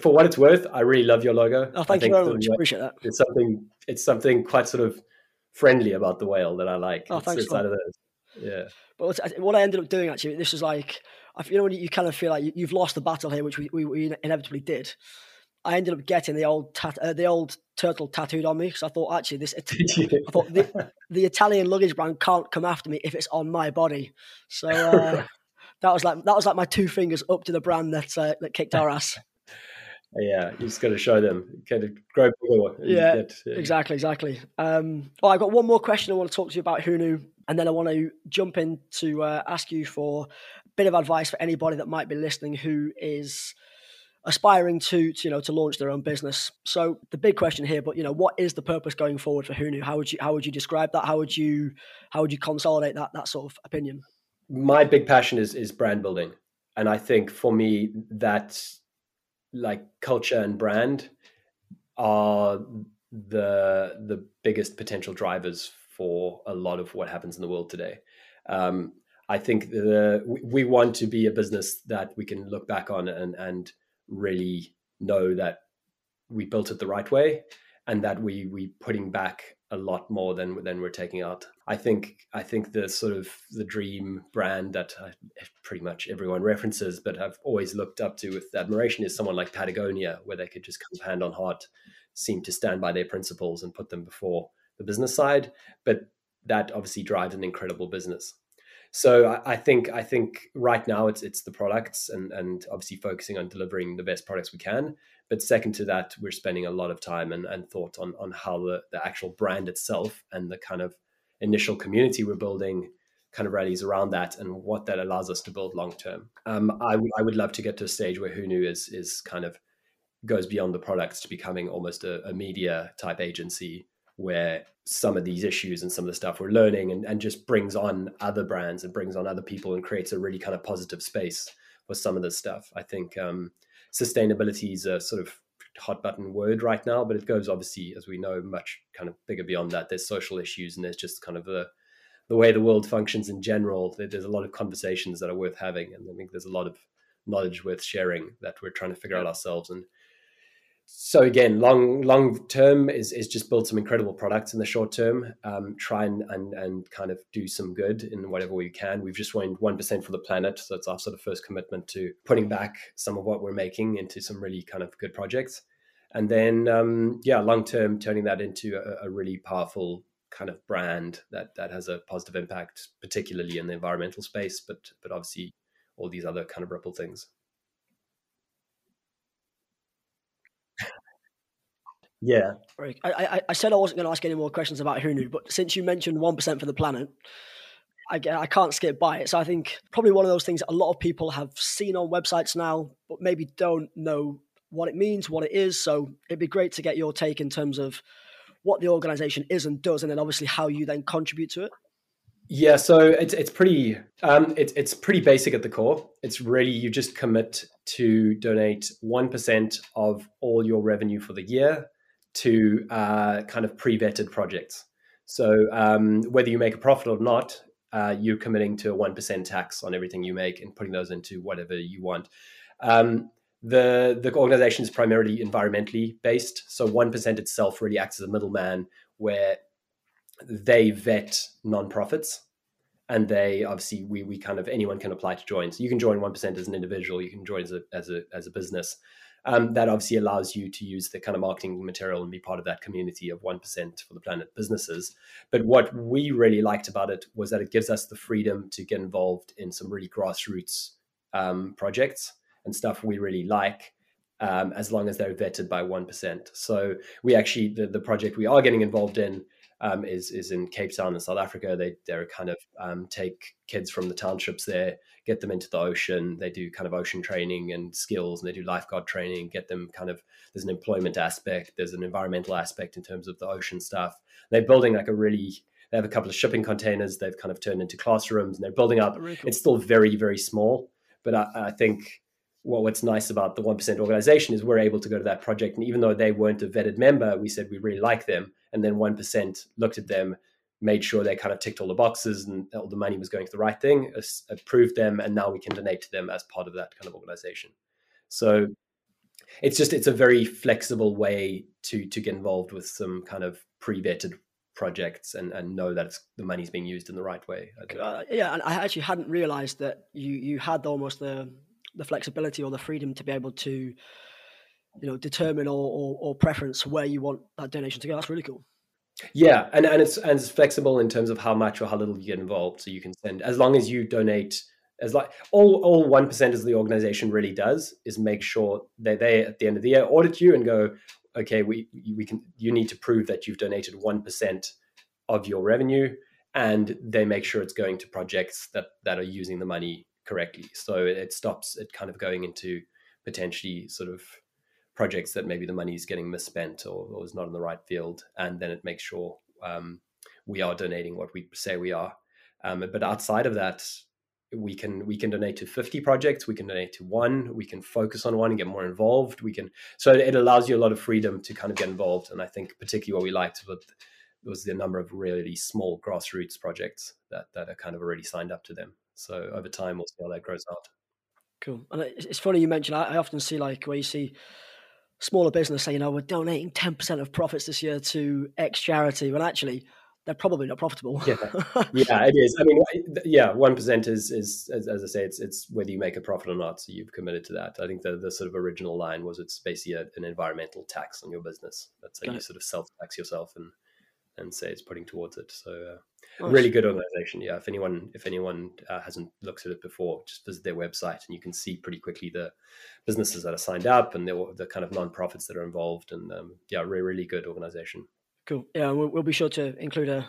Speaker 2: For what it's worth, I really love your logo.
Speaker 1: Oh, thank you very much. Appreciate that.
Speaker 2: It's something. It's something quite sort of friendly about the whale that I like.
Speaker 1: Oh, thanks.
Speaker 2: It's, of those. Yeah.
Speaker 1: But what I ended up doing actually, this was like, you know, when you kind of feel like you've lost the battle here, which we, we, we inevitably did. I ended up getting the old tat, uh, the old turtle tattooed on me because I thought actually this I thought the, the, Italian luggage brand can't come after me if it's on my body. So uh, that was like that was like my two fingers up to the brand that uh, that kicked our ass.
Speaker 2: Yeah, you just got to show them, kind of grow
Speaker 1: bigger. Yeah, get, yeah, exactly, exactly. Um, oh, I got one more question I want to talk to you about Hunu, and then I want to jump in to uh, ask you for a bit of advice for anybody that might be listening who is aspiring to, to, you know to launch their own business. So the big question here, but you know, what is the purpose going forward for Hunu? How would you how would you describe that? How would you how would you consolidate that that sort of opinion?
Speaker 2: My big passion is is brand building, and I think for me that like culture and brand are the the biggest potential drivers for a lot of what happens in the world today. Um, I think the, we want to be a business that we can look back on and, and really know that we built it the right way and that we we putting back a lot more than than we're taking out. I think I think the sort of the dream brand that uh, pretty much everyone references, but I've always looked up to with admiration is someone like Patagonia, where they could just come hand on heart seem to stand by their principles and put them before the business side. But that obviously drives an incredible business. So I, I, think I think right now it's it's the products and and obviously focusing on delivering the best products we can. But second to that, we're spending a lot of time and, and thought on on how the, the actual brand itself and the kind of initial community we're building kind of rallies around that and what that allows us to build long term. Um, I, w- I would love to get to a stage where Hunu is is kind of goes beyond the products to becoming almost a, a media type agency where some of these issues and some of the stuff we're learning and, and just brings on other brands and brings on other people and creates a really kind of positive space for some of this stuff. I think um, sustainability is a sort of hot button word right now, but it goes obviously, as we know, much kind of bigger beyond that. There's social issues and there's just kind of the the way the world functions in general. There's a lot of conversations that are worth having, and I think there's a lot of knowledge worth sharing that we're trying to figure out ourselves. And so again, long long term is is just build some incredible products in the short term. Um, try and, and and kind of do some good in whatever we can. We've just won one percent for the planet, so it's our sort of first commitment to putting back some of what we're making into some really kind of good projects. And then um, yeah, long term, turning that into a, a really powerful kind of brand that that has a positive impact, particularly in the environmental space, but but obviously all these other kind of ripple things. Yeah.
Speaker 1: I, I, I said I wasn't going to ask any more questions about Hunu, but since you mentioned 1% for the planet, I, I can't skip by it. So I think probably one of those things that a lot of people have seen on websites now, but maybe don't know what it means, what it is. So it'd be great to get your take in terms of what the organization is and does, and then obviously how you then contribute to it.
Speaker 2: Yeah, so it's it's pretty um, it's it's pretty basic at the core. It's really you just commit to donate one percent of all your revenue for the year to uh, kind of pre-vetted projects. So um, whether you make a profit or not, uh, you're committing to a one percent tax on everything you make and putting those into whatever you want. Um, the the organization is primarily environmentally based, so one percent itself really acts as a middleman where they vet nonprofits and they obviously we we kind of anyone can apply to join. So you can join one percent as an individual, you can join as a as a as a business um, that obviously allows you to use the kind of marketing material and be part of that community of 1% for the planet businesses. But what we really liked about it was that it gives us the freedom to get involved in some really grassroots um, projects and stuff we really like. Um, as long as they're vetted by 1%. So we actually, the, the project we are getting involved in um, is is in Cape Town in South Africa. They they're kind of um, take kids from the townships there, get them into the ocean. They do kind of ocean training and skills, and they do lifeguard training. Get them kind of there's an employment aspect, there's an environmental aspect in terms of the ocean stuff. They're building like a really they have a couple of shipping containers they've kind of turned into classrooms, and they're building up. Really cool. It's still very very small, but I, I think well, what's nice about the 1% organization is we're able to go to that project. And even though they weren't a vetted member, we said we really like them. And then 1% looked at them, made sure they kind of ticked all the boxes and all the money was going to the right thing, approved them. And now we can donate to them as part of that kind of organization. So it's just, it's a very flexible way to, to get involved with some kind of pre-vetted projects and, and know that the money's being used in the right way.
Speaker 1: Uh, yeah. And I actually hadn't realized that you, you had almost the, the flexibility or the freedom to be able to you know determine or, or, or preference where you want that donation to go. That's really cool.
Speaker 2: Yeah and, and it's and it's flexible in terms of how much or how little you get involved. So you can send as long as you donate as like all all one percent of the organization really does is make sure that they at the end of the year audit you and go okay we we can you need to prove that you've donated one percent of your revenue and they make sure it's going to projects that that are using the money correctly. So it stops it kind of going into potentially sort of projects that maybe the money is getting misspent or, or is not in the right field, and then it makes sure um, we are donating what we say we are. Um, but outside of that, we can we can donate to 50 projects we can donate to one we can focus on one and get more involved we can so it allows you a lot of freedom to kind of get involved and i think particularly what we liked was, was the number of really small grassroots projects that that are kind of already signed up to them. So over time we'll see how that grows out.
Speaker 1: Cool. And it's funny you mentioned i often see like where you see smaller business say you know we're donating 10% of profits this year to x charity when actually they're probably not profitable.
Speaker 2: yeah, yeah, it is. I mean, yeah, one percent is is as, as, I say, it's it's whether you make a profit or not. So you've committed to that. I think the the sort of original line was it's basically a, an environmental tax on your business. That's how Got you it. sort of self tax yourself and and say it's putting towards it. So uh, nice. really good organization. Yeah, if anyone if anyone uh, hasn't looked at it before, just visit their website and you can see pretty quickly the businesses that are signed up and the, the kind of non-profits that are involved. And um, yeah, really really good organization.
Speaker 1: Cool. Yeah, we'll, we'll be sure to include a,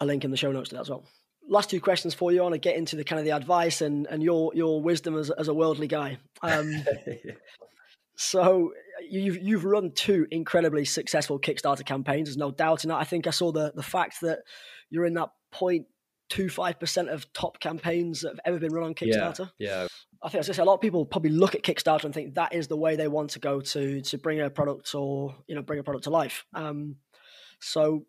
Speaker 1: a link in the show notes to that as well. Last two questions for you. I want to get into the kind of the advice and, and your your wisdom as, as a worldly guy. Um, so you've you've run two incredibly successful Kickstarter campaigns. There's no doubt in that. I think I saw the the fact that you're in that point two five percent of top campaigns that have ever been run on Kickstarter.
Speaker 2: Yeah, yeah.
Speaker 1: I think as I say, a lot of people probably look at Kickstarter and think that is the way they want to go to to bring a product or you know bring a product to life. Um, so,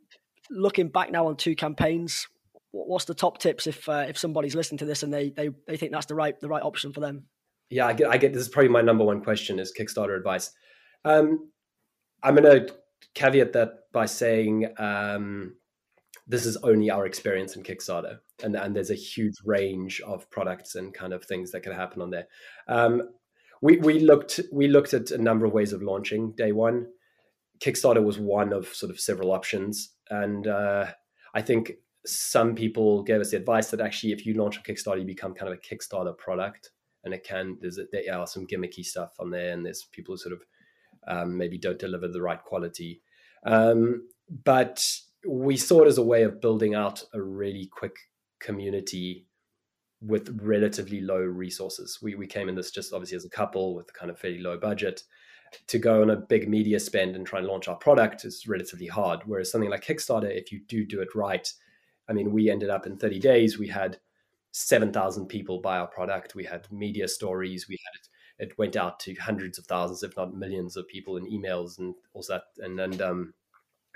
Speaker 1: looking back now on two campaigns, what's the top tips if uh, if somebody's listening to this and they they they think that's the right the right option for them?
Speaker 2: Yeah, I get I get this is probably my number one question is Kickstarter advice. Um, I'm going to caveat that by saying um, this is only our experience in Kickstarter, and and there's a huge range of products and kind of things that can happen on there. Um, we we looked we looked at a number of ways of launching day one. Kickstarter was one of sort of several options, and uh, I think some people gave us the advice that actually, if you launch on Kickstarter, you become kind of a Kickstarter product, and it can there's there are some gimmicky stuff on there, and there's people who sort of um, maybe don't deliver the right quality, um, but we saw it as a way of building out a really quick community with relatively low resources. We we came in this just obviously as a couple with kind of fairly low budget to go on a big media spend and try and launch our product is relatively hard. Whereas something like Kickstarter, if you do do it right, I mean, we ended up in 30 days, we had 7,000 people buy our product. We had media stories. We had it, it went out to hundreds of thousands, if not millions of people in emails and all that, and, and um,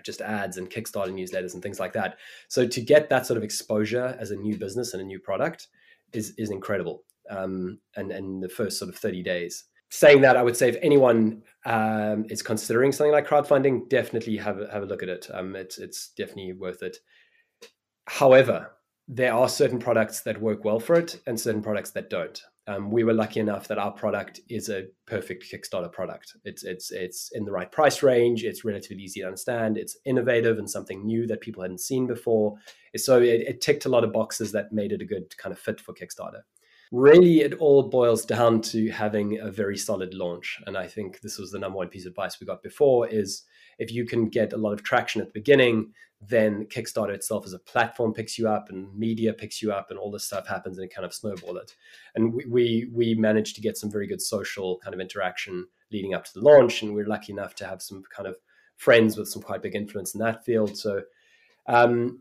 Speaker 2: just ads and Kickstarter newsletters and things like that. So to get that sort of exposure as a new business and a new product is, is incredible. Um, and, and the first sort of 30 days saying that, I would say if anyone um, is considering something like crowdfunding, definitely have a, have a look at it. Um, it's it's definitely worth it. However, there are certain products that work well for it and certain products that don't. Um, we were lucky enough that our product is a perfect Kickstarter product. It's it's it's in the right price range. It's relatively easy to understand. It's innovative and something new that people hadn't seen before. So it, it ticked a lot of boxes that made it a good kind of fit for Kickstarter really it all boils down to having a very solid launch and i think this was the number one piece of advice we got before is if you can get a lot of traction at the beginning then kickstarter itself as a platform picks you up and media picks you up and all this stuff happens and it kind of snowball it and we, we we managed to get some very good social kind of interaction leading up to the launch and we are lucky enough to have some kind of friends with some quite big influence in that field so um,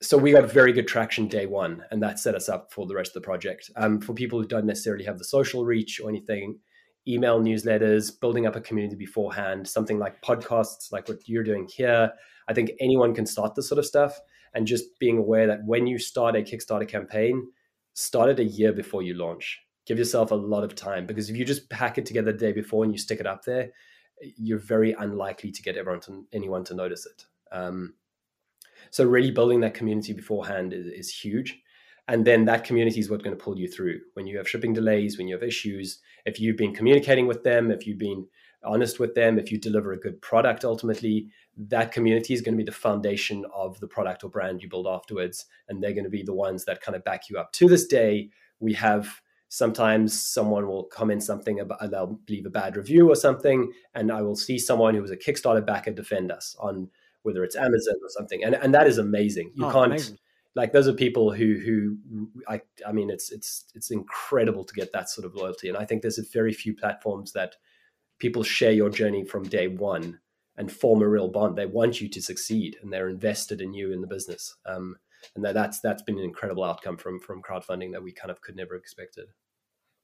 Speaker 2: so we got very good traction day one, and that set us up for the rest of the project. Um, for people who don't necessarily have the social reach or anything, email newsletters, building up a community beforehand, something like podcasts, like what you're doing here. I think anyone can start this sort of stuff, and just being aware that when you start a Kickstarter campaign, start it a year before you launch. Give yourself a lot of time because if you just pack it together the day before and you stick it up there, you're very unlikely to get everyone to anyone to notice it. Um, so really building that community beforehand is, is huge. And then that community is what's going to pull you through when you have shipping delays, when you have issues. If you've been communicating with them, if you've been honest with them, if you deliver a good product, ultimately, that community is going to be the foundation of the product or brand you build afterwards. And they're going to be the ones that kind of back you up. To this day, we have sometimes someone will comment something about they'll leave a bad review or something and i will see someone who was a kickstarter backer defend us on whether it's Amazon or something, and and that is amazing. You oh, can't amazing. Like those are people who who I I mean it's it's it's incredible to get that sort of loyalty, and I think there's a very few platforms that people share your journey from day one and form a real bond. They want you to succeed, and they're invested in you in the business. Um, and that, that's that's been an incredible outcome from from crowdfunding that we kind of could never expected.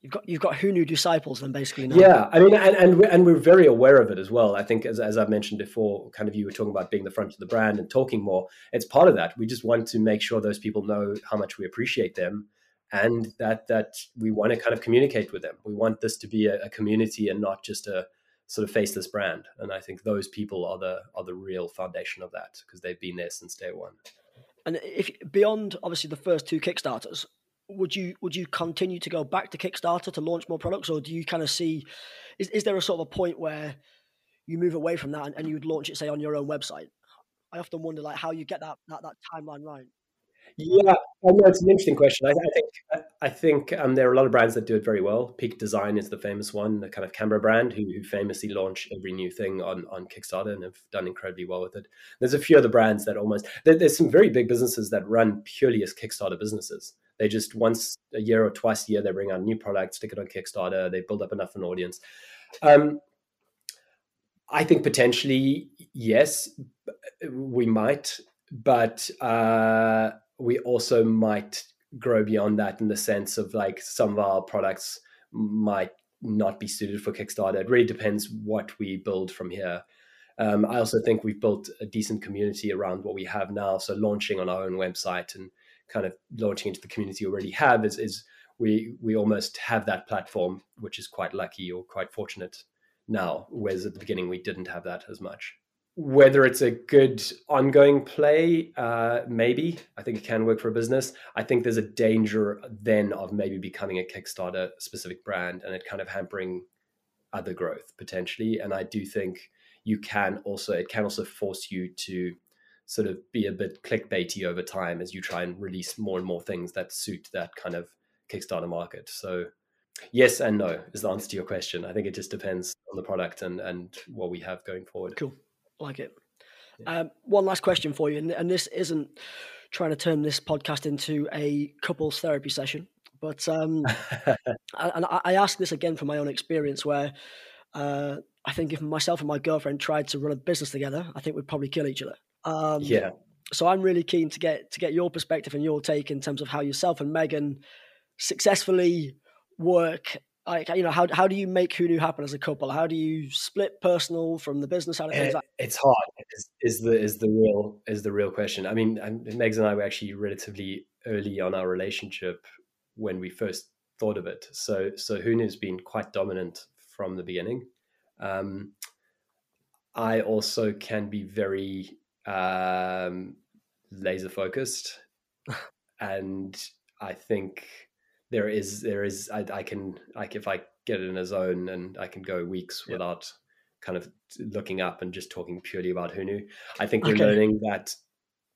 Speaker 1: You've got you've got Hunu disciples then basically now.
Speaker 2: Yeah, I mean, and and we're, and we're very aware of it as well. I think as as I've mentioned before, kind of you were talking about being the front of the brand and talking more. It's part of that. We just want to make sure those people know how much we appreciate them, and that that we want to kind of communicate with them. We want this to be a, a community and not just a sort of faceless brand. And I think those people are the are the real foundation of that because they've been there since day one.
Speaker 1: And if beyond obviously the first two Kickstarters, would you would you continue to go back to Kickstarter to launch more products, or do you kind of see is, is there a sort of a point where you move away from that and, and you would launch it say on your own website? I often wonder like how you get that that, that timeline right.
Speaker 2: Yeah, I know it's an interesting question. I, I think I think um, there are a lot of brands that do it very well. Peak Design is the famous one, the kind of camera brand who, who famously launch every new thing on on Kickstarter and have done incredibly well with it. There's a few other brands that almost there, there's some very big businesses that run purely as Kickstarter businesses. They just once a year or twice a year they bring out a new product, stick it on Kickstarter, they build up enough of an audience. Um, I think potentially yes, we might, but. Uh, we also might grow beyond that in the sense of like some of our products might not be suited for Kickstarter. It really depends what we build from here. Um, I also think we've built a decent community around what we have now. So launching on our own website and kind of launching into the community already have is, is we we almost have that platform, which is quite lucky or quite fortunate now. Whereas at the beginning we didn't have that as much whether it's a good ongoing play, uh, maybe I think it can work for a business. I think there's a danger then of maybe becoming a Kickstarter specific brand and it kind of hampering other growth potentially. And I do think you can also it can also force you to sort of be a bit clickbaity over time as you try and release more and more things that suit that kind of Kickstarter market. So yes and no is the answer to your question. I think it just depends on the product and and what we have going forward.
Speaker 1: Cool like it. Yeah. Um, one last question for you, and, and, this isn't trying to turn this podcast into a couples therapy session, but um, and I, I ask this again from my own experience, where uh, I think if myself and my girlfriend tried to run a business together, I think we'd probably kill each other.
Speaker 2: Um, yeah.
Speaker 1: So I'm really keen to get to get your perspective and your take in terms of how yourself and Megan successfully work like you know how how do you make Hunu happen as a couple? How do you split personal from the business side of things?
Speaker 2: It, it's hard. Is, is, the is the real is the real question? I mean, Megs and I were actually relatively early on our relationship when we first thought of it. So so Hunu's been quite dominant from the beginning. Um, I also can be very um, laser focused, and I think there is there is I, I can like if I get in a zone and I can go weeks yeah. without kind of looking up and just talking purely about Hunu. I think we're okay. learning that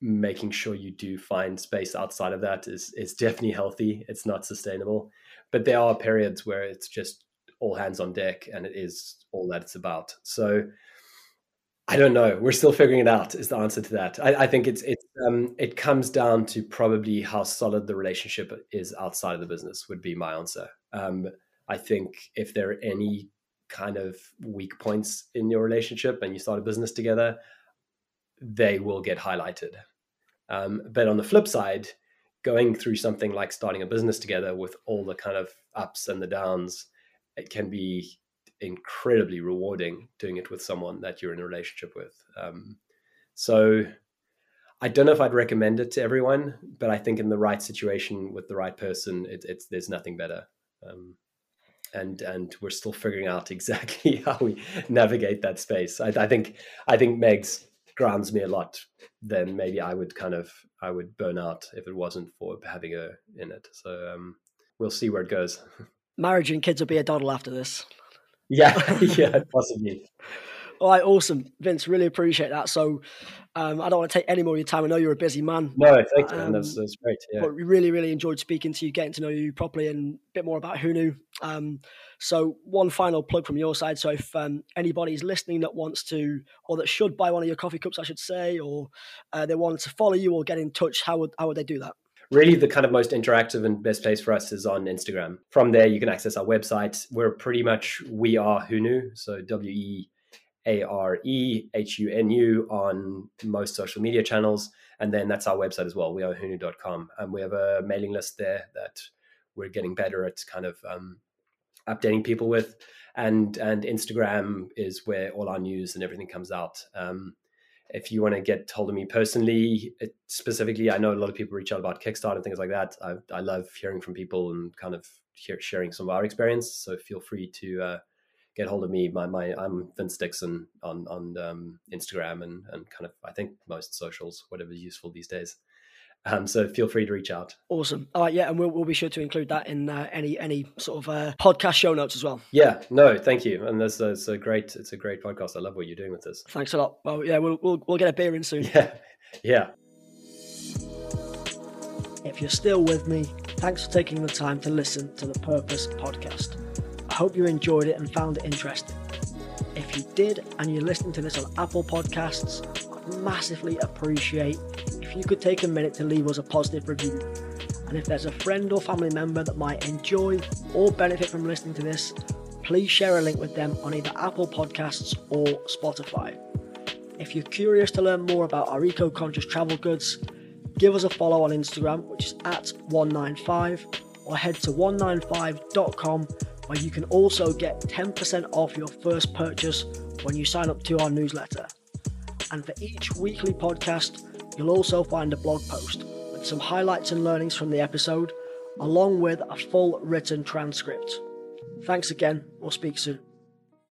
Speaker 2: making sure you do find space outside of that is is definitely healthy. It's not sustainable, but there are periods where it's just all hands on deck and it is all that it's about. So I don't know. We're still figuring it out. Is the answer to that? I, I think it's it's um, it comes down to probably how solid the relationship is outside of the business. Would be my answer. Um, I think if there are any kind of weak points in your relationship and you start a business together, they will get highlighted. Um, but on the flip side, going through something like starting a business together with all the kind of ups and the downs, it can be incredibly rewarding doing it with someone that you're in a relationship with. Um, so I don't know if I'd recommend it to everyone, but I think in the right situation with the right person, it, it's there's nothing better. Um, and and we're still figuring out exactly how we navigate that space. I, I think I think Meg's grounds me a lot. Then maybe I would kind of I would burn out if it wasn't for having her in it. So um, we'll see where it goes.
Speaker 1: Marriage and kids will be a doddle after this.
Speaker 2: Yeah, yeah, possibly.
Speaker 1: All right, awesome, Vince. Really appreciate that. So, um, I don't want to take any more of your time. I know you're a busy man.
Speaker 2: No, thanks, man. That's, um, that's great. Yeah.
Speaker 1: But we really, really enjoyed speaking to you, getting to know you properly, and a bit more about Hunu. Um, so, one final plug from your side. So, if um, anybody's listening that wants to, or that should buy one of your coffee cups, I should say, or uh, they want to follow you or get in touch, how would how would they do that?
Speaker 2: Really the kind of most interactive and best place for us is on Instagram. From there, you can access our website. We're pretty much we are Hunu, so W E A R E H U N U on most social media channels, and then that's our website as well. We are Hunu.com, and we have a mailing list there that we're getting better at kind of um, updating people with, and and Instagram is where all our news and everything comes out. Um, if you want to get hold of me personally, it, specifically, I know a lot of people reach out about Kickstarter and things like that. I, I love hearing from people and kind of hear, sharing some of our experience. So feel free to uh, get hold of me. My, my I'm Vince Dickson on on um, Instagram and and kind of I think most socials, whatever's useful these days. Um, so feel free to reach out.
Speaker 1: Awesome. All right, yeah, and we'll, we'll be sure to include that in uh, any any sort of uh, podcast show notes as well.
Speaker 2: Yeah, no, thank you. And that's, that's a great it's a great podcast. I love what you're doing with this.
Speaker 1: Thanks a lot. Well, yeah, we'll we'll, we'll get a beer in soon.
Speaker 2: Yeah, yeah.
Speaker 1: If you're still with me, thanks for taking the time to listen to the Purpose podcast. I hope you enjoyed it and found it interesting. If you did and you're listening to this on Apple Podcasts, I'd massively appreciate if you could take a minute to leave us a positive review. And if there's a friend or family member that might enjoy or benefit from listening to this, please share a link with them on either Apple Podcasts or Spotify. If you're curious to learn more about our eco conscious travel goods, give us a follow on Instagram, which is at onenine5, or head to onenine5.com, where you can also get 10% off your first purchase when you sign up to our newsletter. And for each weekly podcast, You'll also find a blog post with some highlights and learnings from the episode, along with a full written transcript. Thanks again, we'll speak soon.